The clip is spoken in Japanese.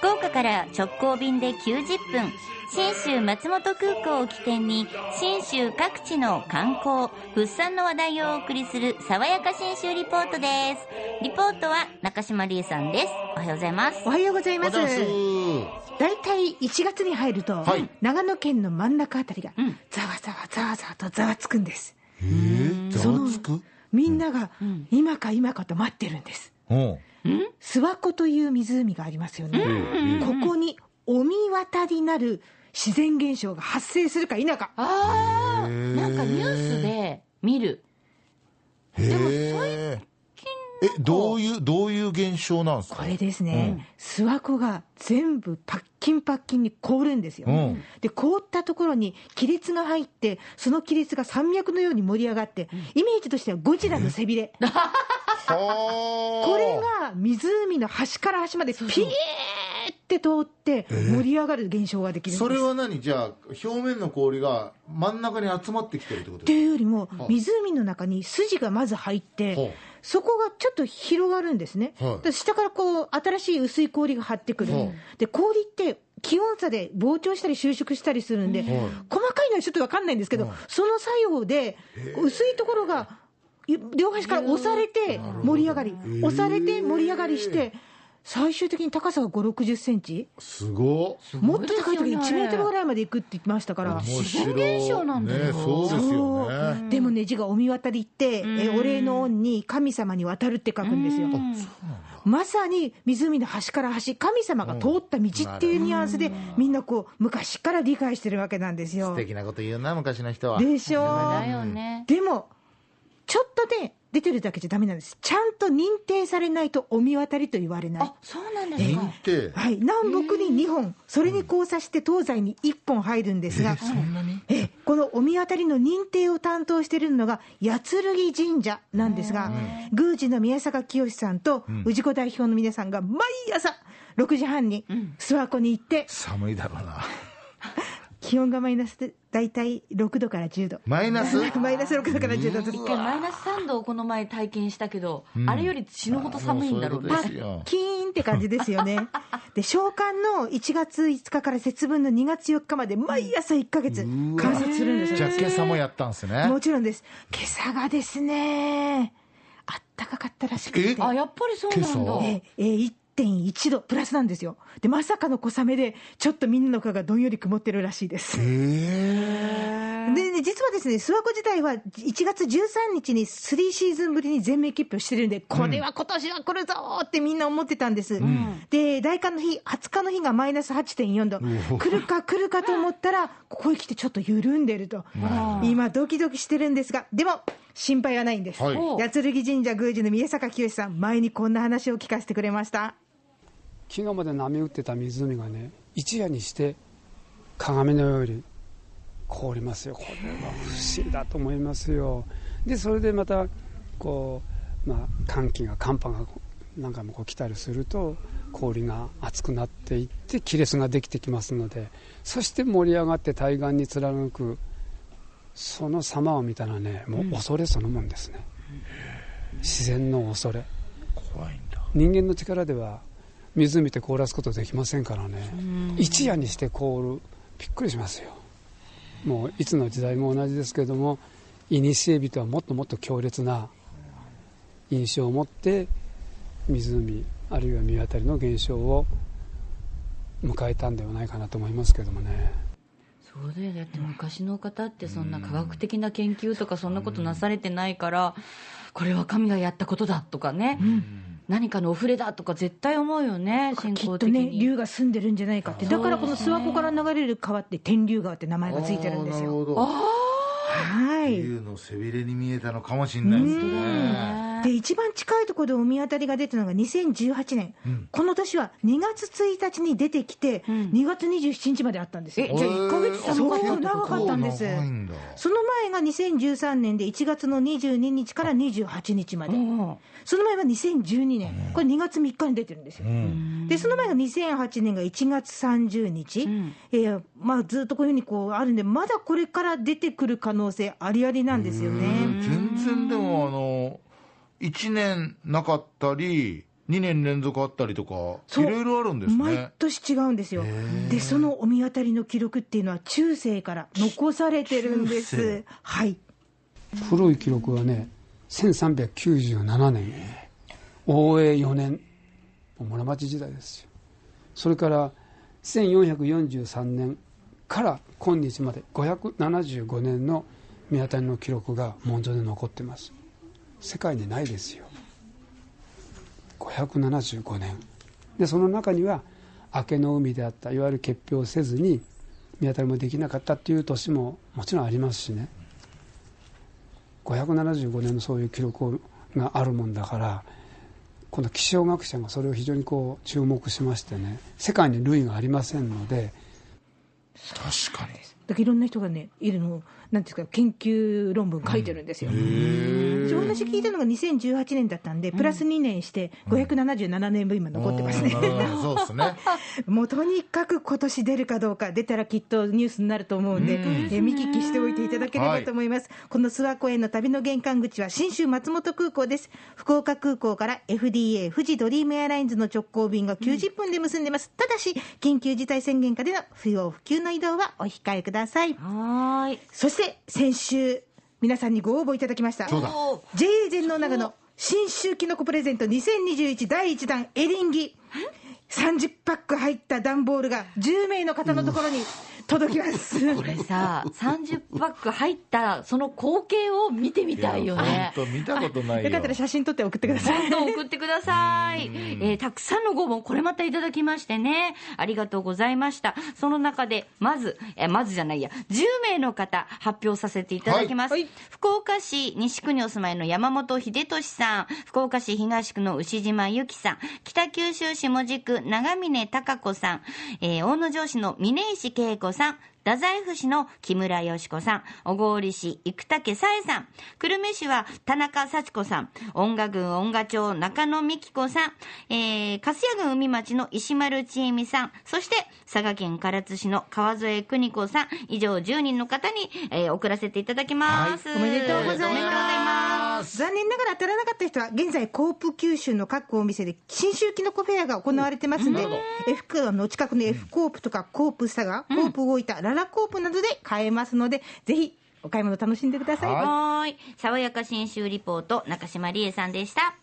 福岡から直行便で90分信州松本空港を起点に信州各地の観光物産の話題をお送りする爽やか信州リポートです。リポートは中島理恵さんです。おはようございます。おはようございます。大体1月に入ると、はい。長野県の真ん中あたりがうん。ざわざわざわざわとざわつくんです。えー、ざわつく？みんながん。今か今かと待ってるんです。うん諏訪湖という湖がありますよね、うんここにお見渡りなる自然現象が発生するか否か。あなんかニュースで見る。へええどういうどういう現象なんですか？これですね、諏訪湖が全部パッキンパッキンに凍るんですよ、うん。で凍ったところに亀裂が入ってその亀裂が山脈のように盛り上がって、イメージとしてはゴジラの背びれ、はあこれが湖の端から端までピーって通って盛り上がる現象ができるんです、それは何？じゃあ表面の氷が真ん中に集まってきてるってことっていうよりもはあ。湖の中に筋がまず入って、はあ。そこがちょっと広がるんですね、は下からこう新しい薄い氷が張ってくる、はあ。で氷って気温差で膨張したり収縮したりするんで、はい。細かいのはちょっと分かんないんですけど、はい。その作用で薄いところがい両端から押されて盛り上がり、押されて盛り上がりして、最終的に高さが5、60センチ、すごっ。もっと高い時に1メートルぐいらいまで行くって言ってましたから。面自白然現象なんだよ。ねそうですよね。でもね字がお見渡りって、えうん。お礼の恩に神様に渡るって書くんですよ。うん。まさに湖の端から端、神様が通った道っていうニュアンスで、みんなこう、昔から理解してるわけなんですよ。素。でこと言うな昔の人は。でしょだよね。でも、ちょっとで出てるだけじゃダメなんです。ちゃんと認定されないとお見渡りと言われない。あ。そうなんです認か定。はい、南北に2本、それに交差して東西に1本入るんですが、そんなに？えこのお見当たりの認定を担当しているのが八剣神社なんですが、宮司の宮坂清さんと氏子代表の皆さんが毎朝6時半に諏訪湖に行って、寒いだろうな気温がマイナスで大体6度から10度。マイナス？マイナス6度から10度。一回マイナス3度をこの前体験したけど、あれより死ぬほど寒いんだろうね。キーンって感じですよね。で、召喚の1月5日から節分の2月4日まで毎朝1ヶ月観察するんですよじゃあ今朝もやったんですね。もちろんです。今朝がですね、あったかかったらしくて。あやっぱりそうなんだ。ええー1.1度プラスなんですよ。で、まさかの小雨で、ちょっとみんなの顔がどんより曇ってるらしいです。えで、ね実はですね、諏訪湖自体は1月13日に3シーズンぶりに全面結氷してるんで、これは今年は来るぞーってみんな思ってたんです。で、大寒の日、20日の日がマイナス8.4度。来るか来るかと思ったら、ここへ来てちょっと緩んでると。今ドキドキしてるんですが、でも、心配はないんです。はい八剣神社宮司の宮坂清さん、前にこんな話を聞かせてくれました。昨日まで波打ってた湖がね一夜にして鏡のように凍りますよ。これは不思議だと思いますよ。でそれでまたこう、まあ、寒気が寒波が何回もこう来たりすると氷が厚くなっていって亀裂ができてきますのでそして盛り上がって対岸に貫くその様を見たらねもう恐れそのもんですね、自然の恐れ。怖いんだ。人間の力では湖って凍らすことできませんからね。一夜にして凍る。びっくりしますよ。もういつの時代も同じですけども古人はもっともっと強烈な印象を持って湖あるいは見当たりの現象を迎えたんではないかなと思いますけどもねそうだよだって昔の方ってそんな科学的な研究とかそんなことなされてないからこれは神がやったことだとかね、何かのお触れだとか絶対思うよね信きっとね、仰的に竜が住んでるんじゃないかって。だからこの諏訪湖から流れる川って天竜川って名前がついてるんですよ。あーなるほどはい。竜の背びれに見えたのかもしれないですねで一番近いところでお見当たりが出たのが2018年、この年は2月1日に出てきて、2月27日まであったんですよ。えじゃあ1ヶ月寒か長かったんです。その前が2013年で1月の22日から28日まで、うんその前は2012年、これ2月3日に出てるんですよ。でその前が2008年が1月30日、ん。えーまあ、ずっとこういうふうにこうあるんで、まだこれから出てくる可能性ありありなんですよね。全然でもあの1年なかったり2年連続あったりとか、いろいろあるんです毎ね。年違うんですよ。で、そのお見当たりの記録っていうのは、中世から残されてるんです。はい。古い記録はね1397年応永4年室町時代ですよそれから1443年から今日まで575年の見当たりの記録が文書で残ってます世界にないですよ。575年。でその中には明けの海であったいわゆる結氷せずに見当たりもできなかったっていう年ももちろんありますしね。575年のそういう記録があるもんだから今度気象学者がそれを非常にこう注目しましてね。世界に類がありませんので。確かに。だからいろんな人がね、いるのを、なんですか、研究論文書いてるんですよ。でお話聞いたのが2018年だったんで、プラス2年して、577年分今残ってますね。うんそうですね。もうとにかく今年出るかどうか、出たらきっとニュースになると思うんで、うんえー見聞きしておいていただければと思います。この諏訪湖への旅の玄関口は新州松本空港です。福岡空港から FDA 富士ドリームエアラインズの直行便が90分で結んでます。ただし、緊急事態宣言下での不要不急の移動はお控えください。はーい。そして先週、皆さんにご応募いただきました。そうだ JA 全農長野新州きのこプレゼント2021第1弾エリンギ30パック入った段ボールが10名の方のところに届きます。これさ、30パック入った、その光景を見てみたいよね。本当見たことないよ。よかったら写真撮って送ってください。どんどん送ってください。えーたくさんのご応募、これまたいただきましてね、ありがとうございました。その中で、まず、えーまずじゃないや、10名の方、発表させていただきます。はいはい。福岡市西区にお住まいの山本秀俊さん、福岡市東区の牛島由紀さん、北九州市門司区長峰貴子さん、えー大野城市の峰石恵子さん、太宰府市の木村よし子さん、小郡市生竹さえさん、久留米市は田中幸子さん、音楽郡音楽町中野美希子さん、えー、粕谷郡海町の石丸千恵美さん、そして佐賀県唐津市の川添邦子さん、以上10人の方に、えー送らせていただきます。おめでとうございますおめでとうございます。残念ながら当たらなかった人は、現在、コープ九州の各お店で、新州きのこフェアが行われてますんで、F 区の近くの F コープとか、コープ佐賀、コープ大分、ララコープなどで買えますので、ぜひ、お買い物楽しんでください。はいはーい。爽やか新州リポート、中島理恵さんでした。